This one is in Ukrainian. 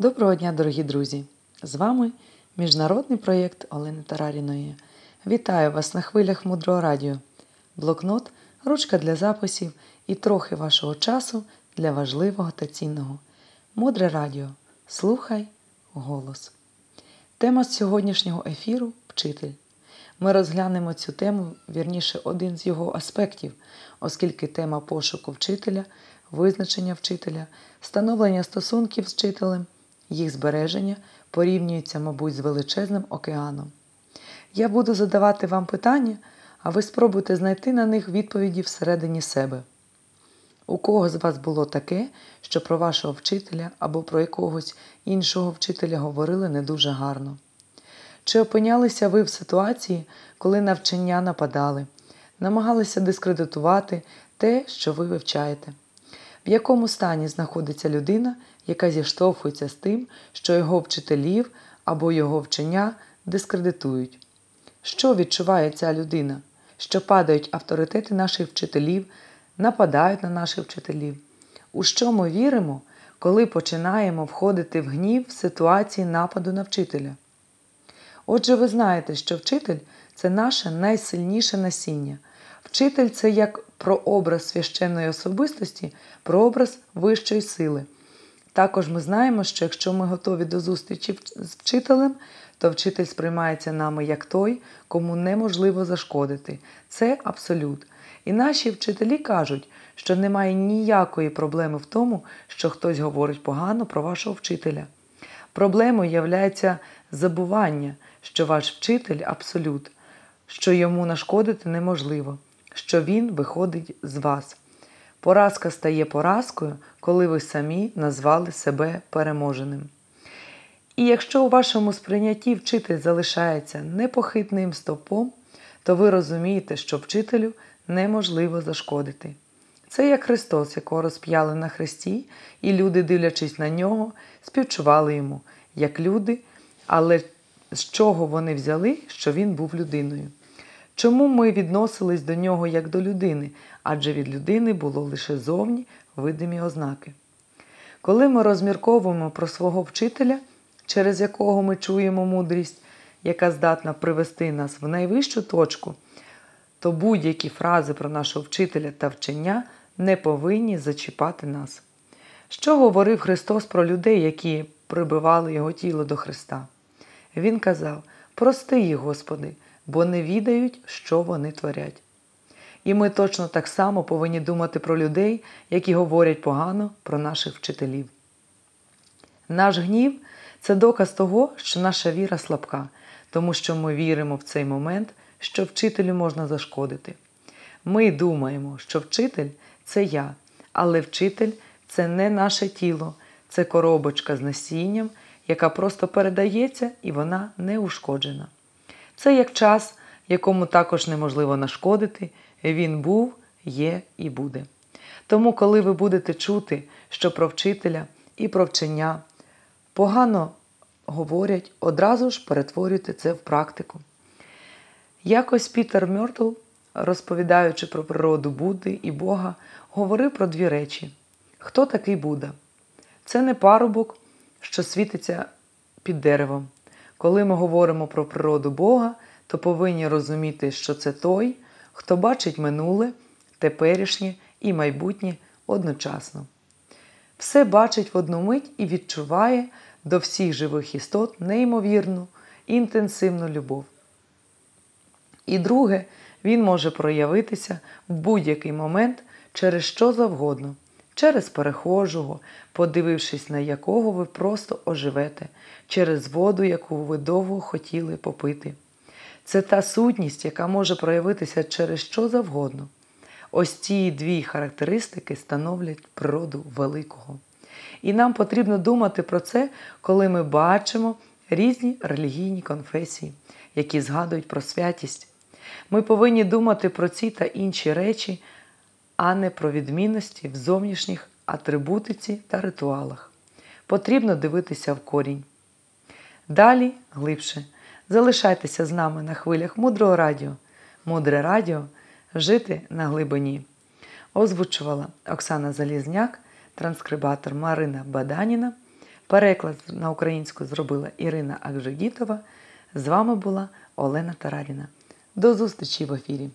Доброго дня, дорогі друзі! З вами міжнародний проєкт Олени Тараріної. Вітаю вас на хвилях мудрого радіо. Блокнот, ручка для записів і трохи вашого часу для важливого та цінного. Мудре радіо. Слухай голос. Тема сьогоднішнього ефіру вчитель. Ми розглянемо цю тему, вірніше, один з його аспектів, оскільки тема пошуку вчителя, визначення вчителя, становлення стосунків з вчителем, їх збереження порівнюється, мабуть, з величезним океаном. Я буду задавати вам питання, а ви спробуйте знайти на них відповіді всередині себе. У кого з вас було таке, що про вашого вчителя або про якогось іншого вчителя говорили не дуже гарно? Чи опинялися ви в ситуації, коли навчання нападали, намагалися дискредитувати те, що ви вивчаєте? В якому стані знаходиться людина, яка зіштовхується з тим, що його вчителів або його вчення дискредитують? Що відчуває ця людина? Що падають авторитети наших вчителів, нападають на наших вчителів? У що ми віримо, коли починаємо входити в гнів в ситуації нападу на вчителя? Отже, ви знаєте, що вчитель це наше найсильніше насіння. Вчитель це як прообраз священної особистості, прообраз вищої сили. Також ми знаємо, що якщо ми готові до зустрічі з вчителем, то вчитель сприймається нами як той, кому неможливо зашкодити. Це абсолют. І наші вчителі кажуть, що немає ніякої проблеми в тому, що хтось говорить погано про вашого вчителя. Проблемою є забування, що ваш вчитель абсолют, що йому нашкодити неможливо, що він виходить з вас. Поразка стає поразкою, коли ви самі назвали себе переможеним. І якщо у вашому сприйнятті вчитель залишається непохитним стопом, то ви розумієте, що вчителю неможливо зашкодити. Це як Христос, якого розп'яли на хресті, і люди, дивлячись на нього, співчували йому, як люди, але з чого вони взяли, що він був людиною. Чому ми відносились до нього як до людини, адже від людини було лише зовні видимі ознаки. Коли ми розмірковуємо про свого вчителя, через якого ми чуємо мудрість, яка здатна привести нас в найвищу точку, то будь-які фрази про нашого вчителя та вчення не повинні зачіпати нас. Що говорив Христос про людей, які прибивали Його тіло до Христа? Він казав: Прости їх, Господи, бо не відають, що вони творять. І ми точно так само повинні думати про людей, які говорять погано про наших вчителів. Наш гнів це доказ того, що наша віра слабка, тому що ми віримо в цей момент, що вчителю можна зашкодити. Ми думаємо, що вчитель це я, але вчитель це не наше тіло, це коробочка з насінням, яка просто передається і вона не ушкоджена. Це як час, якому також неможливо нашкодити, він був, є і буде. Тому, коли ви будете чути, що про вчителя і про вчення погано говорять, одразу ж перетворюйте це в практику. Якось Пітер Мьортл, розповідаючи про природу Будди і Бога, говорив про дві речі: хто такий Будда? Це не парубок, що світиться під деревом. Коли ми говоримо про природу Бога, то повинні розуміти, що це той, хто бачить минуле, теперішнє і майбутнє одночасно. Все бачить в одну мить і відчуває до всіх живих істот неймовірну, інтенсивну любов. І друге, він може проявитися в будь-який момент через що завгодно через перехожого, подивившись на якого ви просто оживете, через воду, яку ви довго хотіли попити. Це та сутність, яка може проявитися через що завгодно. Ось ці дві характеристики становлять природу великого. І нам потрібно думати про це, коли ми бачимо різні релігійні конфесії, які згадують про святість. Ми повинні думати про ці та інші речі а не про відмінності в зовнішніх атрибутиці та ритуалах. Потрібно дивитися в корінь. Далі глибше. Залишайтеся з нами на хвилях мудрого радіо. Мудре радіо жити на глибині. Озвучувала Оксана Залізняк, транскрибатор Марина Баданіна. Переклад на українську зробила Ірина Акжигітова. З вами була Олена Тараріна. До зустрічі в ефірі!